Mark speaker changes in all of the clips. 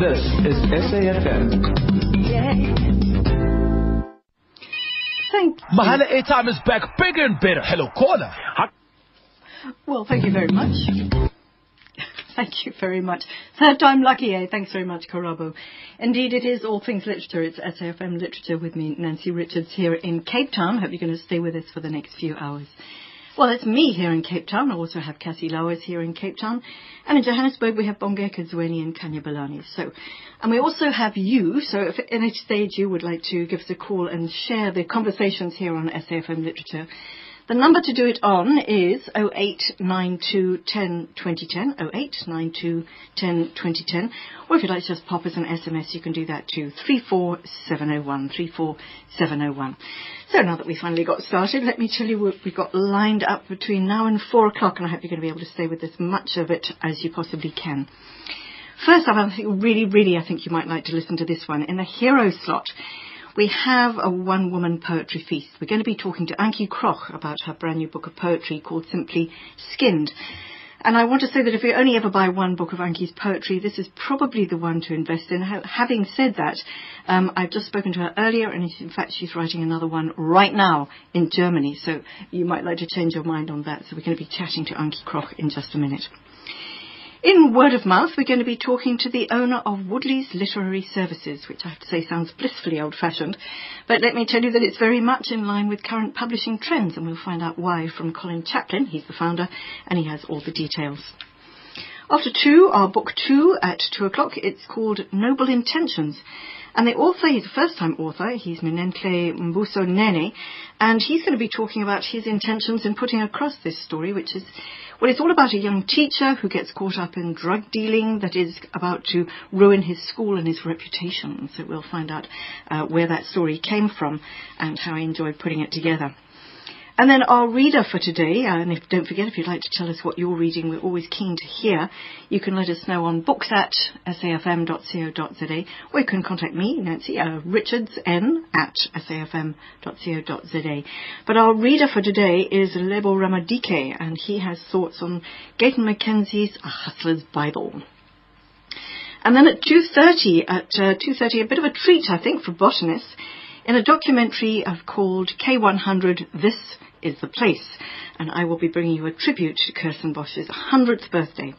Speaker 1: This is SAFM. Yeah.
Speaker 2: Thank you.
Speaker 3: Mahala airtime is back bigger and better. Hello, caller.
Speaker 2: Well, thank you very much. Thank you very much. Third time lucky, eh? Thanks very much, Karabo. Indeed, it is All Things Literature. It's SAFM Literature with me, Nancy Richards, here in Cape Town. Hope you're going to stay with us for the next few hours. Well, it's me here in Cape Town. I also have Cassie Lowers here in Cape Town. And in Johannesburg, we have Bongeka Zweni and Kanya Balani. So, and we also have you. So if at any stage you would like to give us a call and share the conversations here on SAFM Literature, the number to do it on is 0892 10 2010, 0892 10 2010. Or if you'd like to just pop us an SMS, you can do that to 34701, 34701. So now that we finally got started, let me tell you what we've got lined up between now and 4 o'clock, and I hope you're going to be able to stay with as much of it as you possibly can. First up, I think really, really, I think you might like to listen to this one. In the hero slot, we have a one woman poetry feast. We're going to be talking to Antjie Krog about her brand new book of poetry called Simply Skinned. And I want to say that if you only ever buy one book of Antjie's poetry, this is probably the one to invest in. Having said that, um, I've just spoken to her earlier, and in fact, she's writing another one right now in Germany. So you might like to change your mind on that. So we're going to be chatting to Antjie Krog in just a minute. In word of mouth, we're going to be talking to the owner of Woodley's Literary Services, which I have to say sounds blissfully old fashioned. But let me tell you that it's very much in line with current publishing trends, and we'll find out why from Colin Chaplin. He's the founder, and he has all the details. After two, our book two at two o'clock, it's called Noble Intentions. And the author, he's a first time author, he's Minenhle Mbuso Nene, and he's going to be talking about his intentions in putting across this story, which is, well, it's all about a young teacher who gets caught up in drug dealing that is about to ruin his school and his reputation. So we'll find out uh, where that story came from and how he enjoyed putting it together. And then our reader for today, and if, don't forget if you'd like to tell us what you're reading, we're always keen to hear. You can let us know on books at safm.co.za, or you can contact me, Nancy, uh, richardsn at safm.co.za. But our reader for today is Lebo Ramadike, and he has thoughts on Gayton McKenzie's A Hustler's Bible. And then at 2.30, at uh, 2.30, a bit of a treat, I think, for botanists, in a documentary I've called K100, This is the place, and I will be bringing you a tribute to Kirstenbosch's 100th birthday.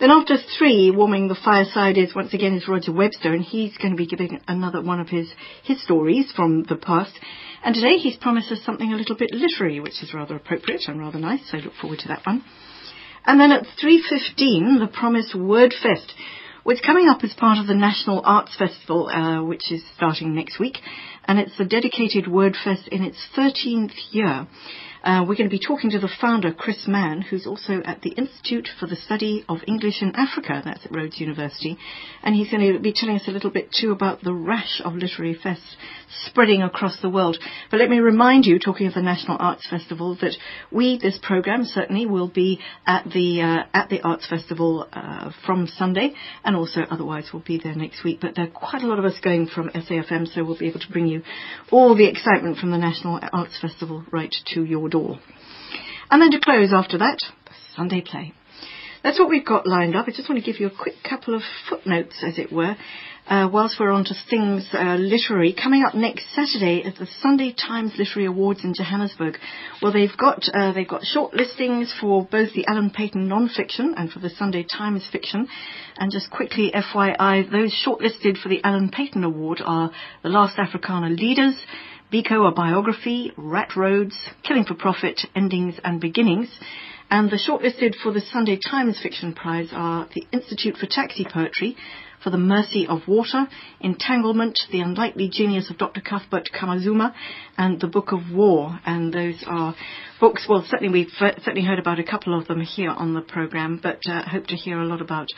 Speaker 2: Then after three, warming the fireside is once again is Roger Webster, and he's going to be giving another one of his, his stories from the past. And today he's promised us something a little bit literary, which is rather appropriate and rather nice, so I look forward to that one. And then at 3.15, the promised Word Fest, which coming up as part of the National Arts Festival, uh, which is starting next week and it's the dedicated WordFest in its 13th year. Uh, we're going to be talking to the founder, Chris Mann, who's also at the Institute for the Study of English in Africa, that's at Rhodes University, and he's going to be telling us a little bit too about the rash of literary fests spreading across the world. But let me remind you, talking of the National Arts Festival, that we, this program, certainly will be at the uh, at the Arts Festival uh, from Sunday, and also otherwise we'll be there next week. But there are quite a lot of us going from SAFM, so we'll be able to bring you all the excitement from the National Arts Festival right to your door. And then to close after that, Sunday play. That's what we've got lined up. I just want to give you a quick couple of footnotes, as it were, uh, whilst we're on to things uh, literary. Coming up next Saturday is the Sunday Times Literary Awards in Johannesburg. Well, they've got uh, they've got short listings for both the Alan Paton non-fiction and for the Sunday Times fiction. And just quickly, FYI, those shortlisted for the Alan Paton Award are The Last Afrikaner Leaders. Biko, a biography, Rat Roads, Killing for Profit, Endings and Beginnings. And the shortlisted for the Sunday Times Fiction Prize are the Institute for Taxi Poetry, for the Mercy of Water, Entanglement, The Unlikely Genius of Dr. Cuthbert Kamazuma, and The Book of War. And those are books, well, certainly we've certainly heard about a couple of them here on the programme, but uh, hope to hear a lot about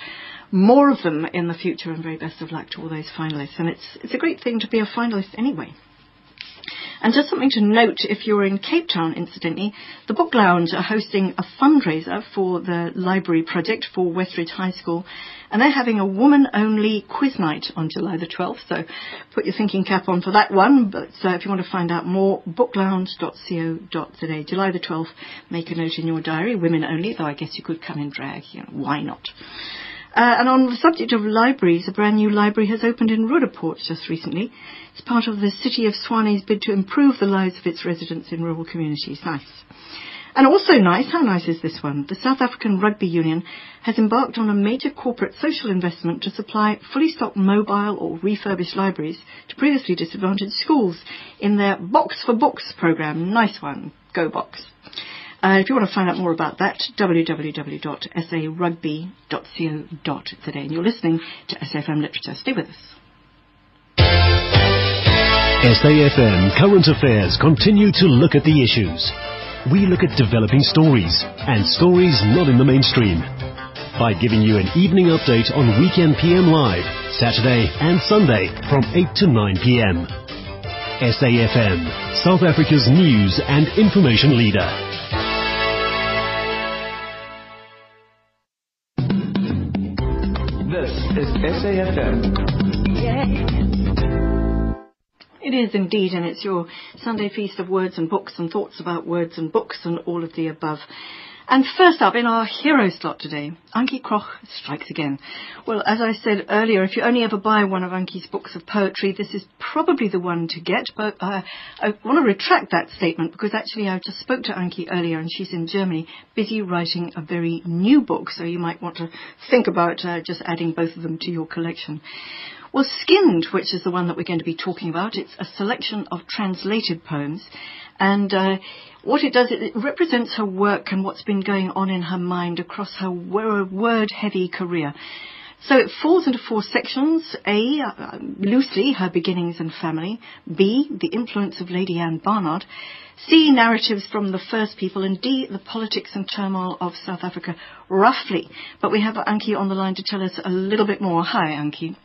Speaker 2: more of them in the future, and very best of luck to all those finalists. And it's, it's a great thing to be a finalist anyway. And just something to note, if you're in Cape Town, incidentally, the Book Lounge are hosting a fundraiser for the library project for Westridge High School. And they're having a woman-only quiz night on July the 12th. So put your thinking cap on for that one. But uh, if you want to find out more, booklounge.co.za. July the 12th, make a note in your diary. Women only, though I guess you could come in drag. You know, why not? Uh, and on the subject of libraries, a brand new library has opened in Rudaport just recently. It's part of the City of Tshwane's bid to improve the lives of its residents in rural communities. Nice. And also nice, how nice is this one? The South African Rugby Union has embarked on a major corporate social investment to supply fully stocked mobile or refurbished libraries to previously disadvantaged schools in their Box for Books program. Nice one. Go Box. Uh, if you want to find out more about that, www.sarugby.co.za. And you're listening to SAFM Literature. Stay with us.
Speaker 4: SAFM Current Affairs continue to look at the issues. We look at developing stories and stories not in the mainstream by giving you an evening update on Weekend PM Live, Saturday and Sunday from 8 to 9 p.m. SAFM, South Africa's news and information leader.
Speaker 1: SAFM.
Speaker 2: It is indeed, and it's your Sunday feast of words and books and thoughts about words and books and all of the above. And first up in our hero slot today, Antjie Krog strikes again. Well, as I said earlier, if you only ever buy one of Antjie's books of poetry, this is probably the one to get. But uh, I want to retract that statement because actually I just spoke to Antjie earlier and she's in Germany busy writing a very new book. So you might want to think about uh, just adding both of them to your collection. Well, Skinned, which is the one that we're going to be talking about, it's a selection of translated poems. And uh, what it does, it, represents her work and what's been going on in her mind across her word heavy career. So it falls into four sections. A, uh, loosely, her beginnings and family. B, the influence of Lady Anne Barnard. C, narratives from the first people. And D, the politics and turmoil of South Africa, roughly. But we have Antjie on the line to tell us a little bit more. Hi, Antjie.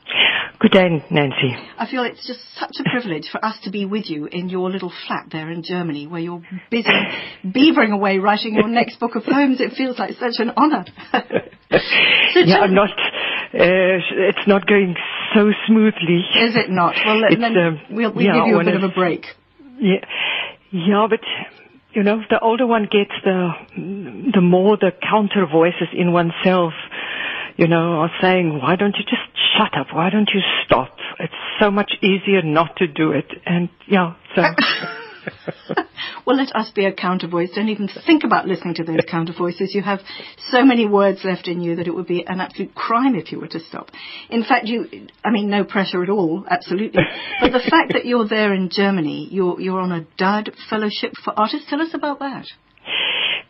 Speaker 5: Good day, Nancy.
Speaker 2: I feel it's just such a privilege for us to be with you in your little flat there in Germany where you're busy beavering away writing your next book of poems. It feels like such an honour. so
Speaker 5: yeah, I'm not. Uh, it's not going so smoothly.
Speaker 2: Is it not? Well,
Speaker 5: It's,
Speaker 2: then
Speaker 5: um,
Speaker 2: we'll, we'll
Speaker 5: yeah,
Speaker 2: give you a bit of a break.
Speaker 5: Yeah, yeah, but you know, the older one gets, the the more the counter voices in oneself, you know, are saying, "Why don't you just shut up? Why don't you stop? It's so much easier not to do it." And yeah, so
Speaker 2: well, let us be a counter voice. Don't even think about listening to those counter voices. You have so many words left in you that it would be an absolute crime if you were to stop. In fact, you, I mean, no pressure at all, absolutely. But the fact that you're there in Germany, you're, you're on a DAAD fellowship for artists. Tell us about that.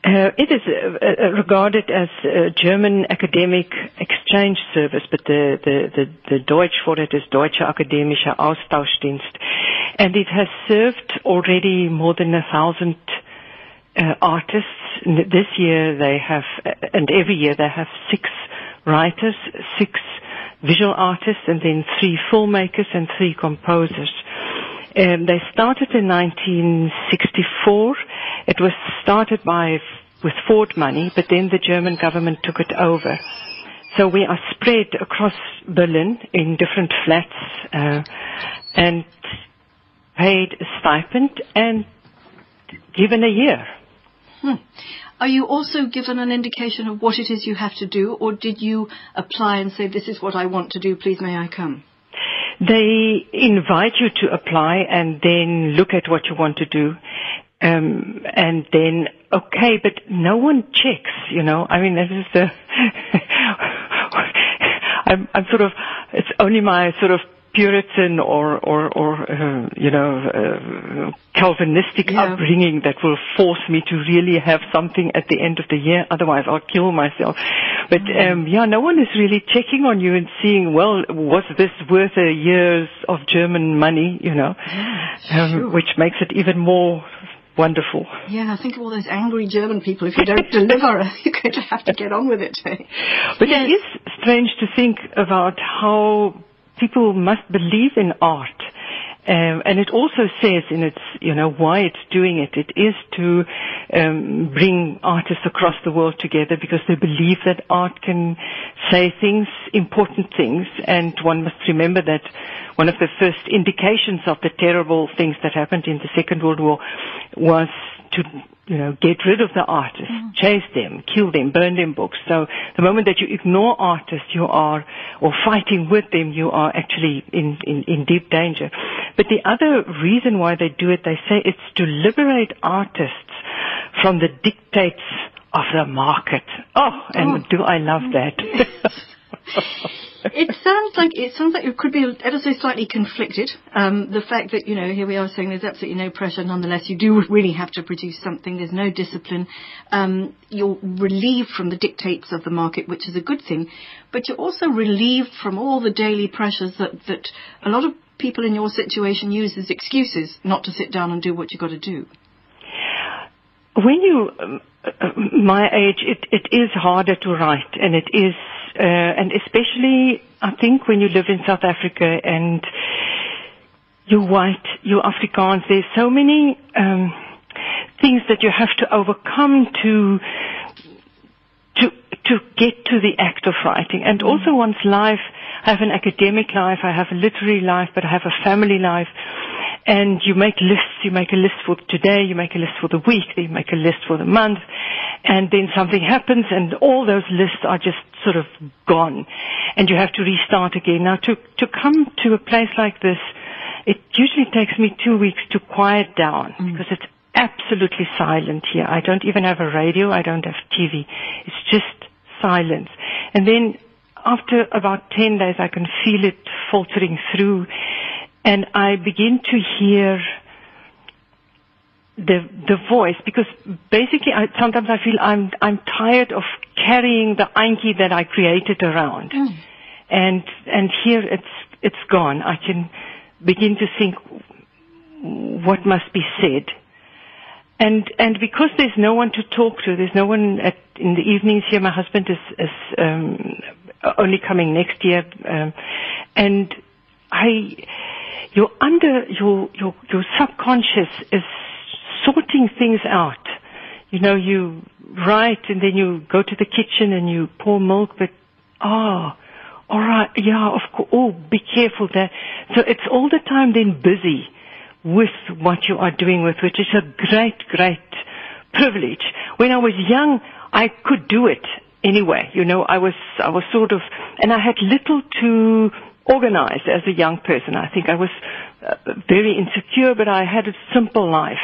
Speaker 5: Uh, it is uh, uh, regarded as a German academic exchange service, but the, the, the, the Deutsch for it is Deutsche Akademische Austauschdienst. And it has served already more than a thousand uh, artists. This year they have, uh, and every year they have six writers, six visual artists, and then three filmmakers and three composers. Um, they started in 1964. It was started by with Ford money, but then the German government took it over. So we are spread across Berlin in different flats uh, and paid a stipend and given a year.
Speaker 2: Are you also given an indication of what it is you have to do, or did you apply and say, this is what I want to do, please may I come?
Speaker 5: They invite you to apply and then look at what you want to do. Um, and then, okay, but no one checks, you know. I mean, this is the, I'm, I'm sort of, it's only my sort of Puritan or, or, or, uh, you know, uh, Calvinistic
Speaker 2: Yeah.
Speaker 5: upbringing that will force me to really have something at the end of the year. Otherwise, I'll kill myself. But um, yeah, no one is really checking on you and seeing, well, was this worth a year's of German money? You know, um,
Speaker 2: sure.
Speaker 5: which makes it even more wonderful.
Speaker 2: Yeah, I think of all those angry German people. If you don't deliver, you're going to have to get on with it.
Speaker 5: But
Speaker 2: Yes.
Speaker 5: it is strange to think about how people must believe in art. Um, and it also says in its, you know, why it's doing it. It is to um, bring artists across the world together because they believe that art can say things, important things. And one must remember that one of the first indications of the terrible things that happened in the Second World War was to, you know, get rid of the artists, mm. chase them, kill them, burn them books. So the moment that you ignore artists, you are, or fighting with them, you are actually in, in, in deep danger. But the other reason why they do it, they say it's to liberate artists from the dictates of the market. Oh, and oh. do I love that.
Speaker 2: it sounds like it sounds like it could be ever so slightly conflicted. Um, the fact that you know here we are saying there's absolutely no pressure, nonetheless you do really have to produce something. There's no discipline. Um, you're relieved from the dictates of the market, which is a good thing, but you're also relieved from all the daily pressures that that a lot of people in your situation use as excuses not to sit down and do what you've got to do.
Speaker 5: When you um, uh, my age it it is harder to write and it is uh, and especially I think when you live in South Africa and you're white you're Afrikaans there's so many um, things that you have to overcome to to to get to the act of writing. And also one's life I have an academic life I have a literary life but I have a family life and you make lists. You make a list for today, you make a list for the week, you make a list for the month, and then something happens, and all those lists are just sort of gone, and you have to restart again. Now, to to come to a place like this, it usually takes me two weeks to quiet down mm. because it's absolutely silent here. I don't even have a radio. I don't have TV. It's just silence, and then. After about 10 days, I can feel it filtering through and I begin to hear the the voice because basically I, sometimes I feel I'm I'm tired of carrying the Antjie that I created around,
Speaker 2: Mm.
Speaker 5: and and here it's it's gone. I can begin to think what must be said, and and because there's no one to talk to, there's no one at in the evenings here. My husband is is um, only coming next year, um, and I your under your your your subconscious is sorting things out. You know, you write and then you go to the kitchen and you pour milk, but oh, all right, yeah, of course. Oh, be careful there. So it's all the time then busy with what you are doing with, which is a great, great privilege. When I was young, I could do it anyway. You know, I was I was sort of, and I had little to organize as a young person. I think I was uh, very insecure, but I had a simple life.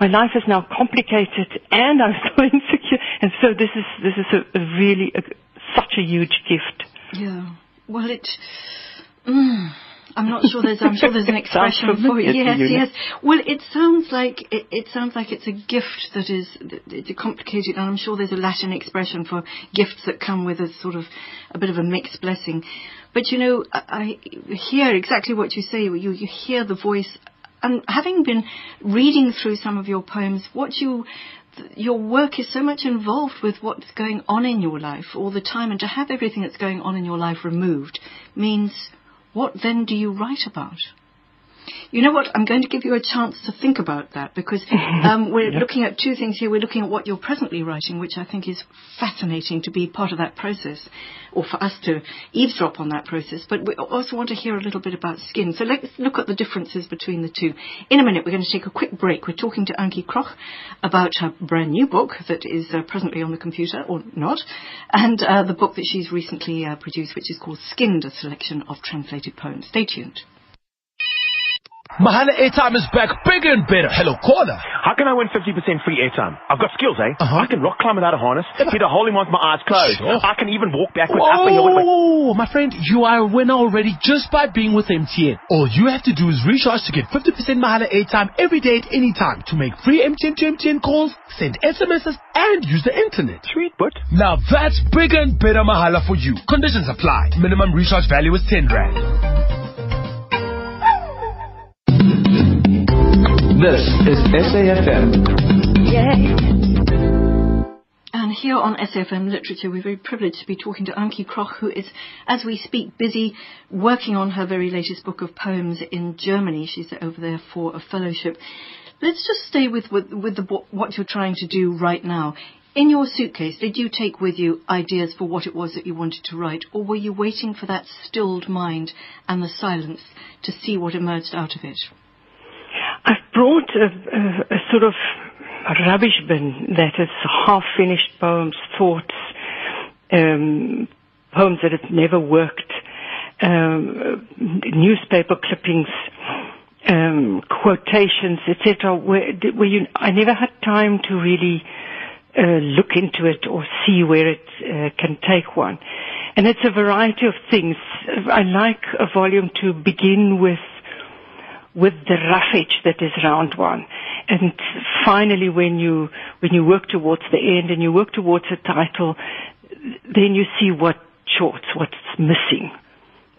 Speaker 5: My life is now complicated, and I'm so insecure. And so this is this is a, a really a, such a huge gift.
Speaker 2: Yeah. Well, it. Mm, I'm not sure there's. I'm sure there's an expression for it. Yes, yes. Well, it sounds like it, it sounds like it's a gift that is it's complicated, and I'm sure there's a Latin expression for gifts that come with a sort of a bit of a mixed blessing. But you know, I, I hear exactly what you say. You you hear the voice, and having been reading through some of your poems, what you your work is so much involved with what's going on in your life all the time, and to have everything that's going on in your life removed means what then do you write about? You know what? I'm going to give you a chance to think about that because um, we're looking at two things here. We're looking at what you're presently writing, which I think is fascinating to be part of that process, or for us to eavesdrop on that process. But we also want to hear a little bit about skin. So let's look at the differences between the two. In a minute, we're going to take a quick break. We're talking to Antjie Krog about her brand new book that is uh, presently on the computer, or not, and uh, the book that she's recently uh, produced, which is called Skinned, a selection of translated poems. Stay tuned.
Speaker 3: Mahala airtime is back bigger and better. Hello, caller.
Speaker 6: How can I win 50% free airtime? I've got skills, eh?
Speaker 3: Uh-huh.
Speaker 6: I can rock climb without a harness, hit a hole in with my eyes closed.
Speaker 3: Sure.
Speaker 6: I can even walk backwards up a hill with my...
Speaker 3: Oh, my friend, you are a winner already just by being with MTN. All you have to do is recharge to get 50% Mahala airtime every day at any time to make free MTN to MTN calls, send SMSs, and use the internet.
Speaker 6: Sweet, but...
Speaker 3: Now that's bigger and better Mahala for you. Conditions apply. Minimum recharge value is 10 Rand.
Speaker 1: This is SAFM.
Speaker 2: And here on SAFM Literature, we're very privileged to be talking to Antjie Krog, who is, as we speak, busy working on her very latest book of poems in Germany. She's over there for a fellowship. Let's just stay with, with, with the, what you're trying to do right now. In your suitcase, did you take with you ideas for what it was that you wanted to write, or were you waiting for that stilled mind and the silence to see what emerged out of it?
Speaker 5: Brought a, a, a sort of rubbish bin that is half-finished poems, thoughts, um, poems that have never worked, um, newspaper clippings, um, quotations, etc. Where, where you, I never had time to really uh, look into it or see where it uh, can take one. And it's a variety of things. I like a volume to begin with with the roughage that is round one. And finally, when you, when you work towards the end and you work towards a title, then you see what shorts, what's missing.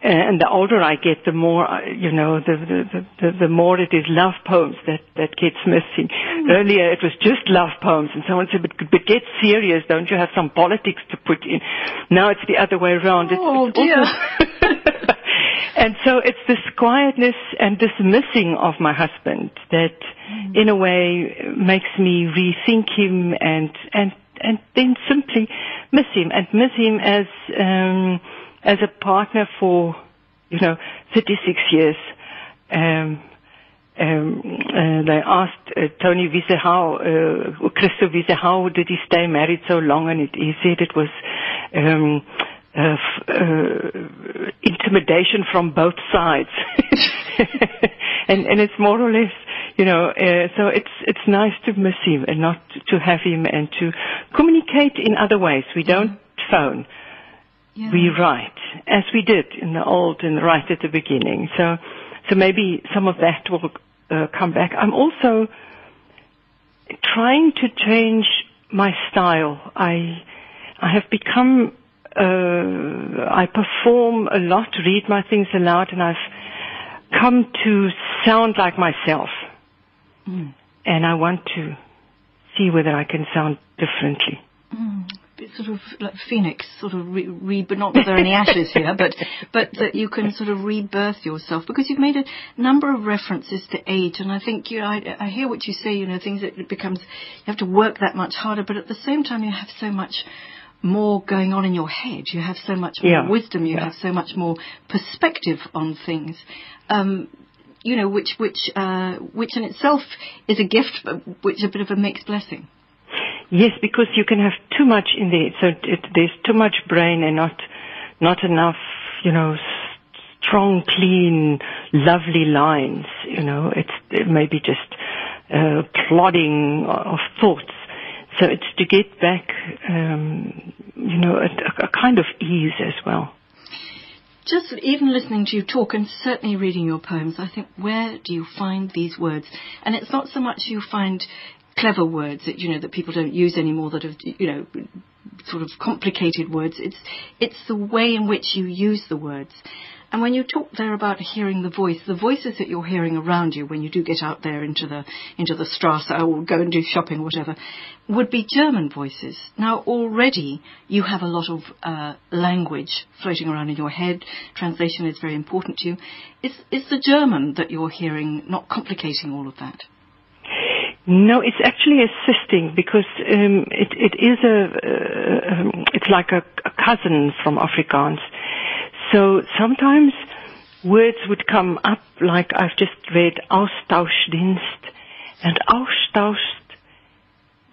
Speaker 5: And the older I get, the more, uh, you know, the, the, the, the more it is love poems that, that gets missing. Mm. Earlier it was just love poems and someone said, but, but get serious, don't you have some politics to put in? Now it's the other way around.
Speaker 2: Oh
Speaker 5: it's,
Speaker 2: it's dear.
Speaker 5: Also and so it's this quietness and this missing of my husband that mm. in a way makes me rethink him and, and, and then simply miss him and miss him as, um, as a partner for, you know, 36 years. Um, um, uh, they asked uh, Tony Wiese how, uh, Christo Wiese, how did he stay married so long? And it, he said it was, um, uh, uh, intimidation from both sides, and and it's more or less, you know. Uh, so it's it's nice to miss him and not to have him and to communicate in other ways. We don't phone. Yeah. We write as we did in the old and right at the beginning. So so maybe some of that will uh, come back. I'm also trying to change my style. I I have become uh, I perform a lot, read my things aloud, and I've come to sound like myself. Mm. And I want to see whether I can sound differently.
Speaker 2: Mm. Sort of like phoenix, sort of re, re but not that there are any ashes here, but but that you can sort of rebirth yourself because you've made a number of references to age, and I think you know I, I hear what you say. You know things that it becomes you have to work that much harder, but at the same time you have so much more going on in your head. You have so much more
Speaker 5: yeah.
Speaker 2: wisdom. You
Speaker 5: yeah.
Speaker 2: have so much more perspective on things. Um, you know, which which uh, which in itself is a gift, but which is a bit of a mixed blessing.
Speaker 5: Yes, because you can have too much in there. So it, there's too much brain and not not enough, you know, strong, clean, lovely lines. You know, it's it maybe just uh, plodding of thoughts so it's to get back, um, you know, a, a kind of ease as well.
Speaker 2: Just even listening to you talk and certainly reading your poems, I think, where do you find these words? And it's not so much you find clever words that you know that people don't use anymore that have you know sort of complicated words it's it's the way in which you use the words and when you talk there about hearing the voice, the voices that you're hearing around you when you do get out there into the into the Strasse or go and do shopping, whatever, would be German voices. Now already you have a lot of uh, language floating around in your head. Translation is very important to you. Is is the German that you're hearing not complicating all of that?
Speaker 5: No, it's actually assisting because um, it, it is a, uh, um, it's like a, a cousin from Afrikaans. So sometimes words would come up like I've just read Austauschdienst and Austausch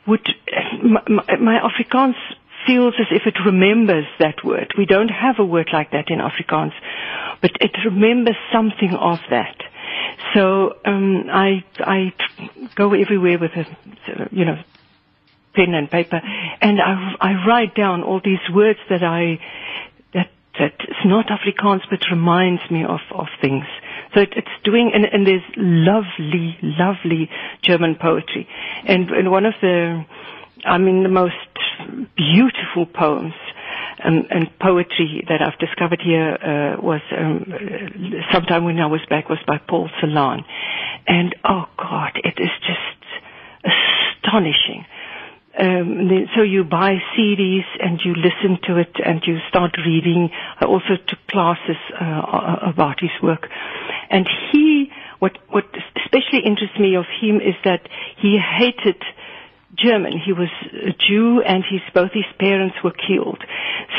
Speaker 5: would, my, my Afrikaans feels as if it remembers that word. We don't have a word like that in Afrikaans, but it remembers something of that. So um, I I go everywhere with a you know pen and paper, and I I write down all these words that I that it's not Afrikaans but reminds me of, of things. So it, it's doing, and, and there's lovely, lovely German poetry. And, and one of the, I mean, the most beautiful poems um, and poetry that I've discovered here uh, was um, sometime when I was back was by Paul Celan. And oh God, it is just astonishing um, then, so you buy CDs and you listen to it and you start reading. I also took classes uh, about his work, and he what what especially interests me of him is that he hated German. He was a Jew, and his both his parents were killed.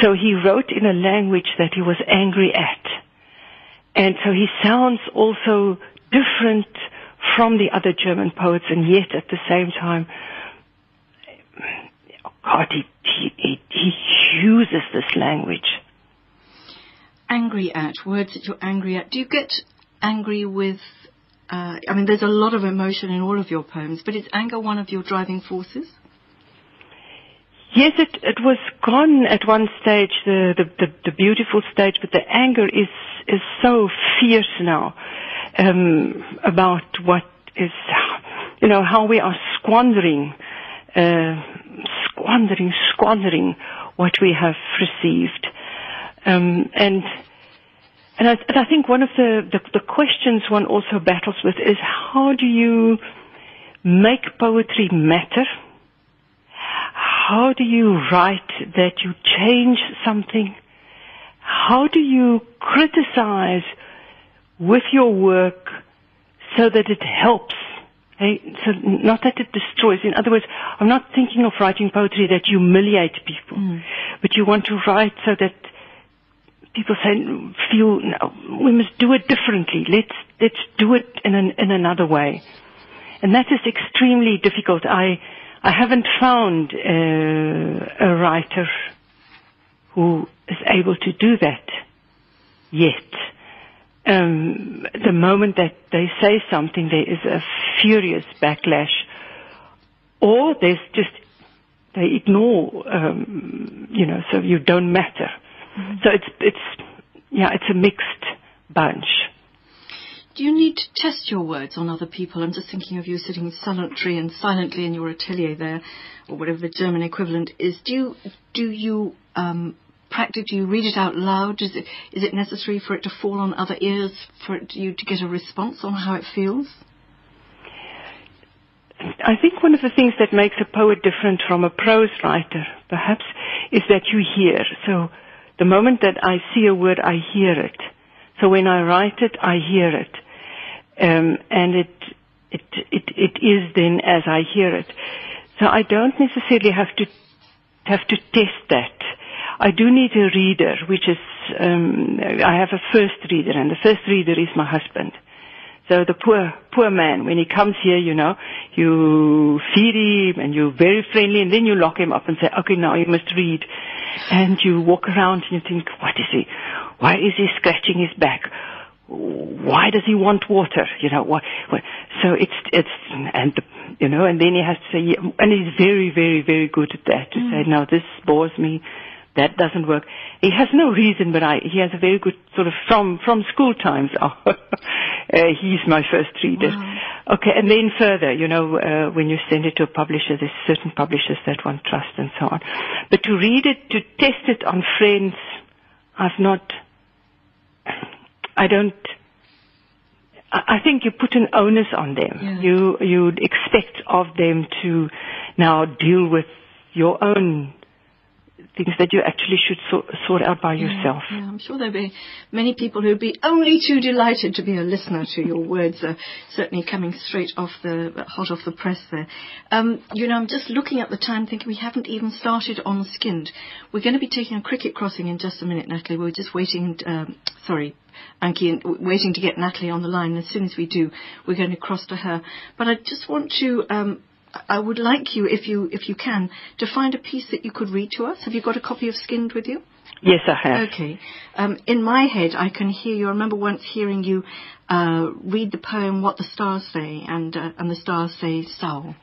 Speaker 5: So he wrote in a language that he was angry at, and so he sounds also different from the other German poets, and yet at the same time oh God, he, he, he, he uses this language.
Speaker 2: Angry at words that you're angry at. Do you get angry with? Uh, I mean, there's a lot of emotion in all of your poems, but is anger one of your driving forces?
Speaker 5: Yes, it, it was gone at one stage, the, the, the, the beautiful stage, but the anger is, is so fierce now um, about what is, you know, how we are squandering, uh, squandering, squandering what we have received. Um, and and I, and I think one of the, the, the questions one also battles with is how do you make poetry matter? How do you write that you change something? How do you criticize with your work so that it helps? Hey, so not that it destroys. In other words, I'm not thinking of writing poetry that humiliates people,
Speaker 2: Mm.
Speaker 5: but you want to write so that people say, feel no, we must do it differently. Let's let's do it in an, in another way, and that is extremely difficult. I I haven't found uh, a writer who is able to do that yet. Um, the moment that they say something, there is a furious backlash, or there's just they ignore, um, you know, so you don't matter. So it's it's yeah, it's a mixed bunch.
Speaker 2: Do you need to test your words on other people? I'm just thinking of you sitting silently and silently in your atelier there, or whatever the German equivalent is. Do you do you um, practice? Do you read it out loud? Is it is it necessary for it to fall on other ears for it, you to get a response on how it feels?
Speaker 5: I think one of the things that makes a poet different from a prose writer, perhaps, is that you hear. So the moment that I see a word, I hear it. So when I write it, I hear it, um, and it it it it is then as I hear it. So I don't necessarily have to have to test that. I do need a reader, which is um, I have a first reader, and the first reader is my husband. So the poor, poor man, when he comes here, you know, you feed him and you're very friendly and then you lock him up and say, okay, now you must read. And you walk around and you think, what is he? Why is he scratching his back? Why does he want water? You know, why, why? so it's, it's, and, you know, and then he has to say, and he's very, very, very good at that, to say, no, this bores me, that doesn't work. He has no reason, but I, he has a very good sort of from, from school times. uh, he's my first reader. Okay, and then further, you know, uh, when you send it to a publisher, there's certain publishers that one trusts and so on. But to read it, to test it on friends, I've not, I don't, I think you put an onus on them.
Speaker 2: Yeah.
Speaker 5: You, you'd expect of them to now deal with your own things that you actually should sort, sort out by yourself.
Speaker 2: Yeah, I'm sure there'll be many people who'd be only too delighted to be a listener to your words, uh, certainly coming straight off the, hot off the press there. Um, you know, I'm just looking at the time thinking we haven't even started on Skinned. We're going to be taking a cricket crossing in just a minute, Natalie. We're just waiting, um, sorry, Antjie, and waiting to get Natalie on the line. As soon as we do, we're going to cross to her. But I just want to, um, I would like you, if you if you can, to find a piece that you could read to us. Have you got a copy of Skinned with you?
Speaker 5: Yes, I have.
Speaker 2: Okay. Um, in my head, I can hear you. I remember once hearing you uh, read the poem "What the Stars Say," and uh, and the stars say. Sao.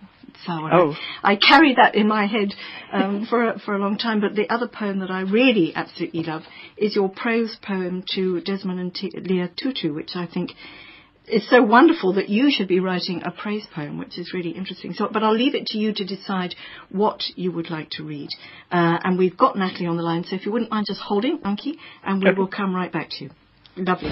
Speaker 2: And
Speaker 5: Oh.
Speaker 2: I, I carry that in my head um, for a, for a long time. But the other poem that I really absolutely love is your prose poem to Desmond and T- Leah Tutu, which I think is so wonderful that you should be writing a praise poem, which is really interesting. So, but I'll leave it to you to decide what you would like to read. Uh, and we've got Natalie on the line, so if you wouldn't mind just holding, Antjie, and we
Speaker 5: Okay.
Speaker 2: will come right back to you. Lovely.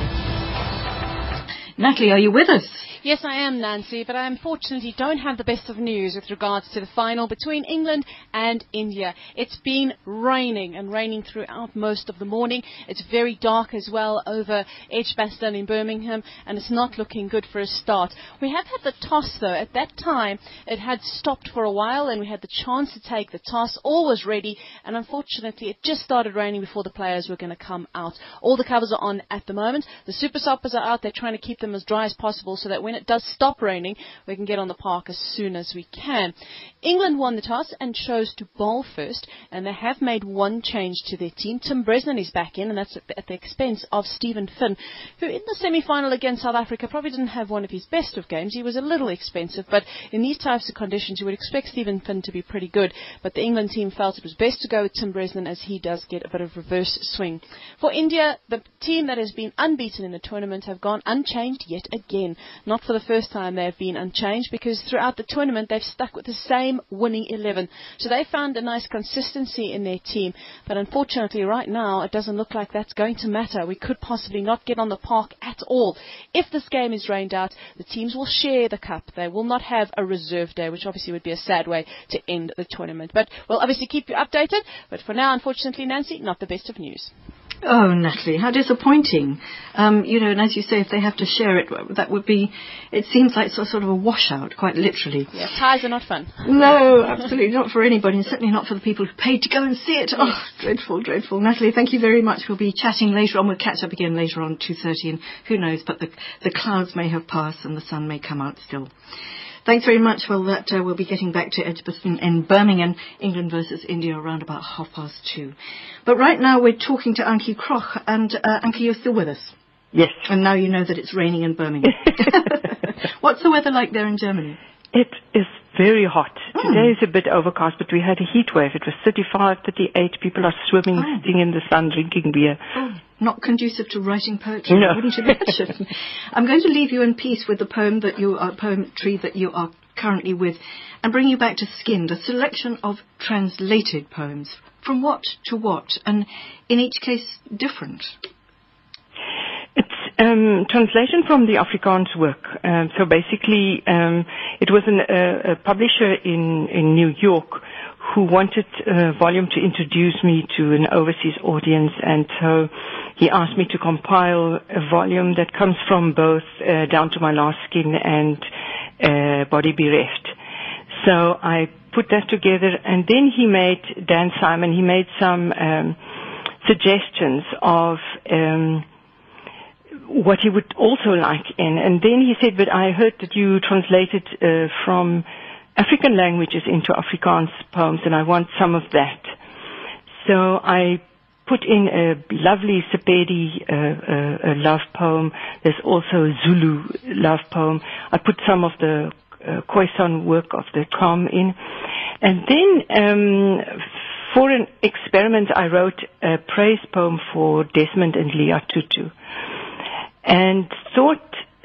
Speaker 2: Natalie, are you with us?
Speaker 7: Yes, I am, Nancy, but I unfortunately don't have the best of news with regards to the final between England and India. It's been raining and raining throughout most of the morning. It's very dark as well over Edgbaston in Birmingham, and it's not looking good for a start. We have had the toss, though. At that time, it had stopped for a while, and we had the chance to take the toss. All was ready, and unfortunately, it just started raining before the players were going to come out. All the covers are on at the moment. The Super Soppers are out. They're trying to keep them them as dry as possible so that when it does stop raining, we can get on the park as soon as we can. England won the toss and chose to bowl first, and they have made one change to their team. Tim Bresnan is back in, and that's at the expense of Steven Finn, who in the semi-final against South Africa probably didn't have one of his best of games. He was a little expensive, but in these types of conditions, you would expect Steven Finn to be pretty good. But the England team felt it was best to go with Tim Bresnan as he does get a bit of reverse swing. For India, the team that has been unbeaten in the tournament have gone unchanged yet again. Not for the first time they have been unchanged because throughout the tournament they've stuck with the same winning 11. So they found a nice consistency in their team. But unfortunately right now it doesn't look like that's going to matter. We could possibly not get on the park at all. If this game is rained out, the teams will share the cup. They will not have a reserve day, which obviously would be a sad way to end the tournament. But we'll obviously keep you updated. But for now, unfortunately, Nancy, not the best of news.
Speaker 2: Oh, Natalie, how disappointing. Um, you know, and as you say, if they have to share it, that would be, it seems like sort of a washout, quite literally.
Speaker 7: Yeah, ties are not fun.
Speaker 2: No, absolutely not for anybody, and certainly not for the people who paid to go and see it. Oh, dreadful, dreadful. Natalie, thank you very much. We'll be chatting later on. We'll catch up again later on 2.30, and who knows, but the, the clouds may have passed and the sun may come out still. Thanks very much. Well, that uh, we'll be getting back to Edgbaston and Birmingham, England versus India, around about half past two. But right now we're talking to Antjie Krog, and uh, Antjie, you're still with us.
Speaker 5: Yes.
Speaker 2: And now you know that it's raining in Birmingham. What's the weather like there in Germany?
Speaker 5: It is very hot. Hmm. Today is a bit overcast, but we had a heat wave. It was 35, 38. People are swimming,
Speaker 2: Oh.
Speaker 5: sitting in the sun, drinking beer.
Speaker 2: Oh, not conducive to writing poetry,
Speaker 5: No.
Speaker 2: wouldn't you imagine? I'm going to leave you in peace with the poem that you are, poetry that you are currently with, and bring you back to Skinned, a selection of translated poems. From what to what, and in each case different.
Speaker 5: Um, translation from the Afrikaans work. Um, so basically, um, it was an, uh, a publisher in, in New York who wanted a Volume to introduce me to an overseas audience, and so he asked me to compile a volume that comes from both uh, Down to My Last Skin and uh, Body Bereft. So I put that together, and then he made Dan Simon. He made some um, suggestions of. Um, what he would also like in. And then he said, but I heard that you translated uh, from African languages into Afrikaans poems and I want some of that. So I put in a lovely Sepedi uh, uh, love poem. There's also a Zulu love poem. I put some of the uh, Khoisan work of the Kam in. And then um, for an experiment, I wrote a praise poem for Desmond and Leah Tutu and thought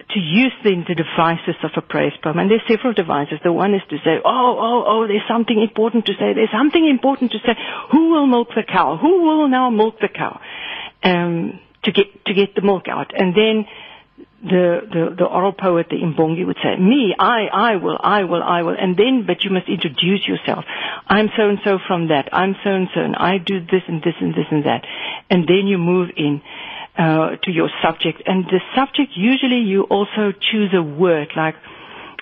Speaker 5: to use then the devices of a praise poem. And there's several devices. The one is to say, oh, oh, oh, there's something important to say. There's something important to say. Who will milk the cow? Who will now milk the cow? Um, to get, to get the milk out. And then the, the, the oral poet, the Imbongi would say, me, I, I will, I will, I will. And then, but you must introduce yourself. I'm so and so from that. I'm so and so and I do this and this and this and that. And then you move in uh, to your subject. And the subject, usually you also choose a word, like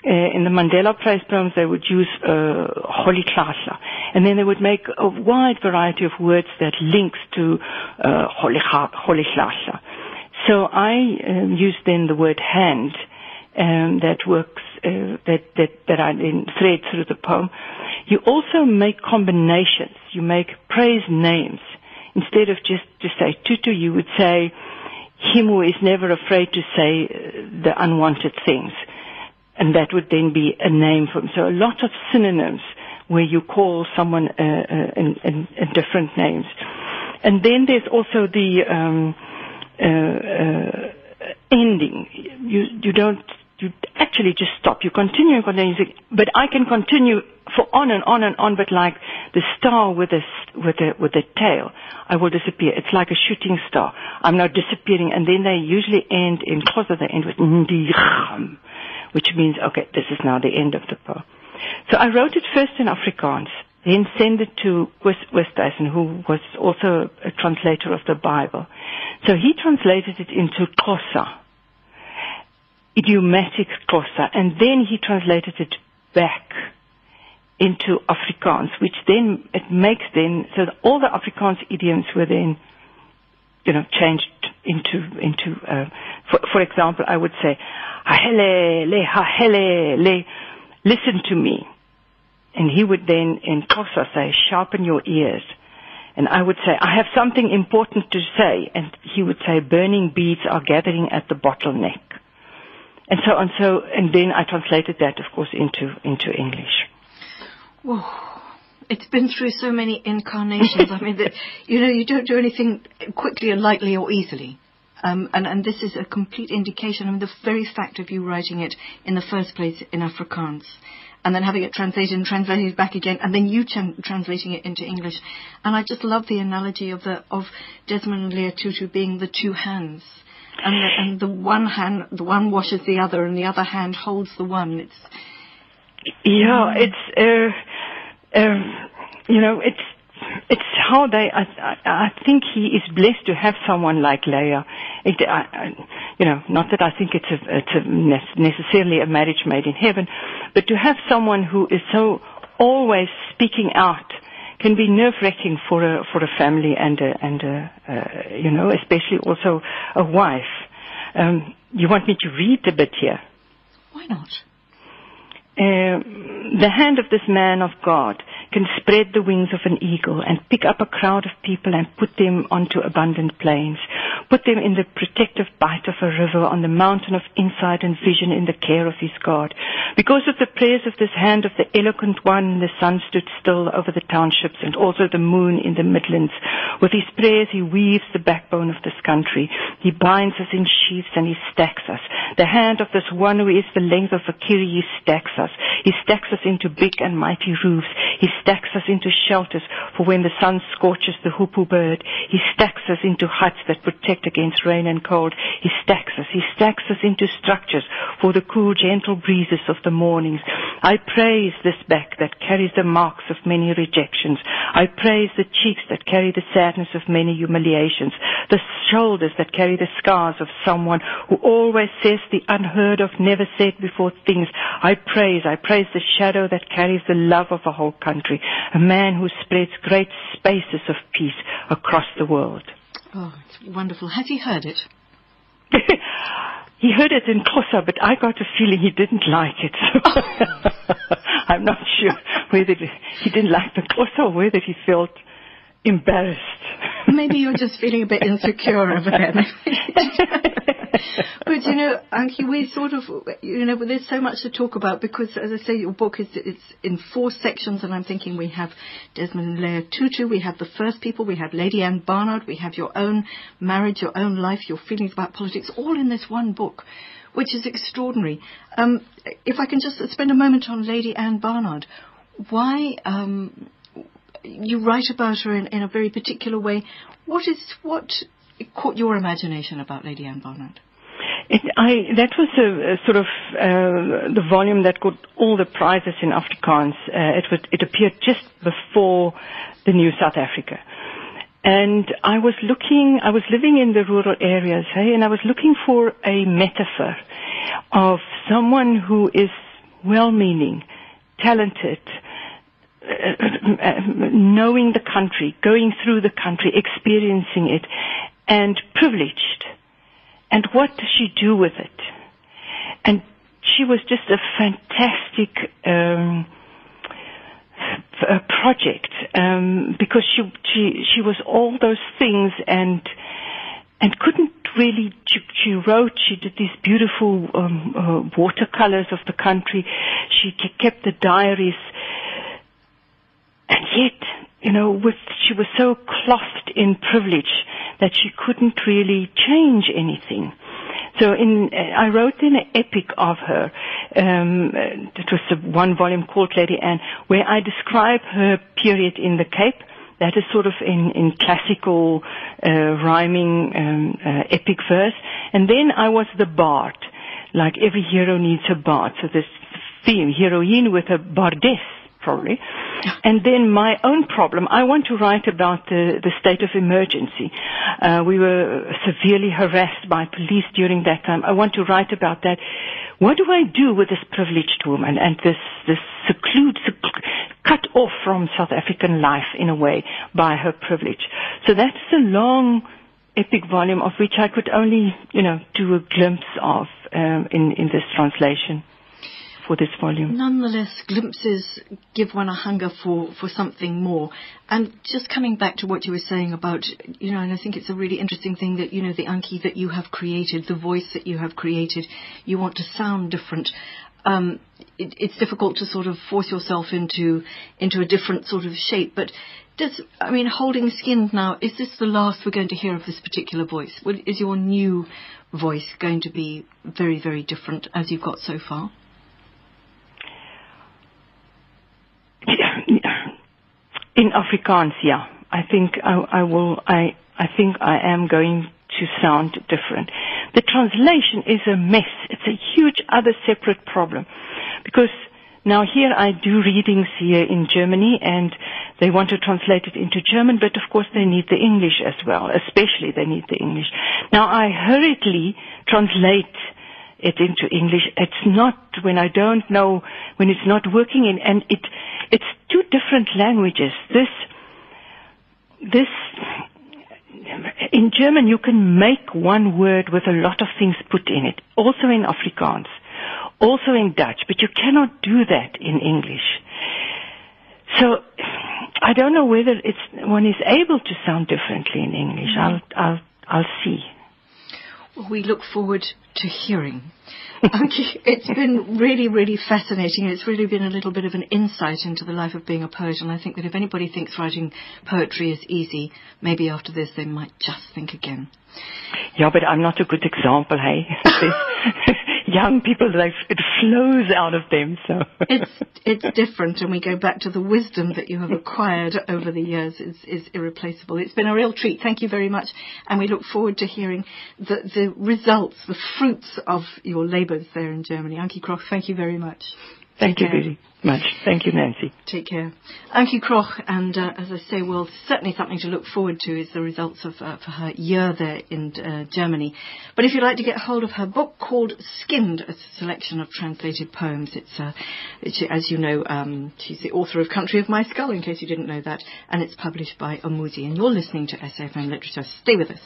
Speaker 5: uh, in the Mandela Prize poems, they would use uh, Holiklasa. And then they would make a wide variety of words that links to uh, Holiklasa. So I um, use then the word hand um, that works, uh, that, that, that I then thread through the poem. You also make combinations. You make praise names. Instead of just to say tutu, you would say him who is never afraid to say uh, the unwanted things. And that would then be a name for him. So a lot of synonyms where you call someone uh, uh, in, in, in different names. And then there's also the um, uh, uh, ending. You you don't you actually just stop. You continue and continue. Say, But I can continue for on and on and on. But like the star with a with a with a tail, I will disappear. It's like a shooting star. I'm now disappearing, and then they usually end in Xhosa. They end with Ndigam, which means okay, this is now the end of the poem. So I wrote it first in Afrikaans, then sent it to West Westhuizen, who was also a translator of the Bible. So he translated it into Xhosa, idiomatic Xhosa, and then he translated it back into Afrikaans, which then it makes then so all the Afrikaans idioms were then you know changed into into uh, for, for example, I would say, Hahele, le, hahele, le, listen to me. And he would then in Xhosa say, sharpen your ears. And I would say, I have something important to say. And he would say, burning beads are gathering at the bottleneck. And so on. So, and then I translated that, of course, into, into English.
Speaker 2: Whoa. It's been through so many incarnations. I mean, that, you know, you don't do anything quickly and lightly or easily. Um, and, and this is a complete indication. I mean, the very fact of you writing it in the first place in Afrikaans and then having it translated and translated back again, and then you tran- translating it into English. And I just love the analogy of the of Desmond and Leah Tutu being the two hands, and the, and the one hand, the one washes the other, and the other hand holds the one. It's
Speaker 5: yeah, it's uh, um, you know, it's it's how they. I, I, I think he is blessed to have someone like Leah. It, I, I, you know, not that I think it's a, it's a necessarily a marriage made in heaven, but to have someone who is so always speaking out can be nerve wracking for a for a family and a, and a, uh, you know, especially also a wife. Um, you want me to read a bit here?
Speaker 2: why not?
Speaker 5: Uh, the hand of this man of God can spread the wings of an eagle and pick up a crowd of people and put them onto abundant plains, put them in the protective bite of a river on the mountain of insight and vision in the care of his God. Because of the prayers of this hand of the eloquent one, the sun stood still over the townships and also the moon in the midlands. With his prayers he weaves the backbone of this country. He binds us in sheaves and he stacks us. The hand of this one who is the length of a kiri, stacks us. He stacks us into big and mighty roofs. He stacks us into shelters for when the sun scorches the hoopoe bird. He stacks us into huts that protect against rain and cold. He stacks us. He stacks us into structures for the cool, gentle breezes of the mornings. I praise this back that carries the marks of many rejections. I praise the cheeks that carry the sadness of many humiliations. The shoulders that carry the scars of someone who always says the unheard of, never said before things. I praise, I praise the shadow that carries the love of a whole country. A man who spreads great spaces of peace across the world.
Speaker 2: Oh, it's wonderful. Has he heard it?
Speaker 5: he heard it in Xhosa, but I got a feeling he didn't like it. So I'm not sure whether he didn't like the Xhosa or whether he felt embarrassed.
Speaker 2: Maybe you're just feeling a bit insecure over there. but you know, Antjie, we sort of, you know, there's so much to talk about because, as I say, your book is it's in four sections, and I'm thinking we have Desmond and Leah Tutu, we have the first people, we have Lady Anne Barnard, we have your own marriage, your own life, your feelings about politics, all in this one book. Which is extraordinary. Um, if I can just spend a moment on Lady Anne Barnard, why um, you write about her in, in a very particular way. What is what caught your imagination about Lady Anne Barnard?
Speaker 5: It, I, that was a, a sort of uh, the volume that got all the prizes in Afrikaans. Uh, it, was, it appeared just before the new South Africa. And I was looking, I was living in the rural areas, hey, and I was looking for a metaphor of someone who is well-meaning, talented, knowing the country, going through the country, experiencing it, and privileged. And what does she do with it? And she was just a fantastic um, a project um, because she she she was all those things and and couldn't really she, she wrote she did these beautiful um, uh, watercolors of the country she kept the diaries and yet you know with she was so clothed in privilege that she couldn't really change anything so in, I wrote in an epic of her. Um, it was a one volume called Lady Anne, where I describe her period in the Cape. That is sort of in, in classical uh, rhyming um, uh, epic verse. And then I was the bard. Like every hero needs a bard. So this theme, heroine with a bardess probably. And then my own problem, I want to write about the, the state of emergency. Uh, we were severely harassed by police during that time. I want to write about that. What do I do with this privileged woman and this, this seclude, sec- cut off from South African life in a way by her privilege? So that's a long epic volume of which I could only, you know, do a glimpse of um, in in this translation for this volume.
Speaker 2: Nonetheless, glimpses give one a hunger for, for something more. And just coming back to what you were saying about, you know, and I think it's a really interesting thing that, you know, the Antjie that you have created, the voice that you have created, you want to sound different. Um, it, it's difficult to sort of force yourself into into a different sort of shape, but does I mean holding skinned now? Is this the last we're going to hear of this particular voice? Is your new voice going to be very very different as you've got so far?
Speaker 5: In Afrikaans, yeah. I think I, I will. I I think I am going to sound different. The translation is a mess. It's a huge other separate problem because now here I do readings here in Germany and they want to translate it into German, but of course they need the English as well. Especially they need the English. Now I hurriedly translate it into English. It's not when I don't know when it's not working in, and it it's two different languages. This this in German you can make one word with a lot of things put in it. Also in Afrikaans, also in Dutch, but you cannot do that in English. So I don't know whether it's one is able to sound differently in English. Mm-hmm. I'll I'll I'll see.
Speaker 2: We look forward to hearing. Antjie, it's been really, really fascinating. It's really been a little bit of an insight into the life of being a poet, and I think that if anybody thinks writing poetry is easy, maybe after this they might just think again.
Speaker 5: Yeah, but I'm not a good example, hey. Young people, like it flows out of them. So
Speaker 2: It's it's different, and we go back to the wisdom that you have acquired over the years is, is irreplaceable. It's been a real treat. Thank you very much, and we look forward to hearing the, the results, the fruits of your labours there in Germany. Antjie Krog, thank you very much.
Speaker 5: Thank you very much. Thank you, Nancy.
Speaker 2: Take care. Antjie Krog, and uh, as I say, well, certainly something to look forward to is the results of uh, for her year there in uh, Germany. But if you'd like to get hold of her book called Skinned, a selection of translated poems, it's, uh, it's as you know, um, she's the author of Country of My Skull, in case you didn't know that, and it's published by Umuzi. And you're listening to SAFM Literature. Stay with us.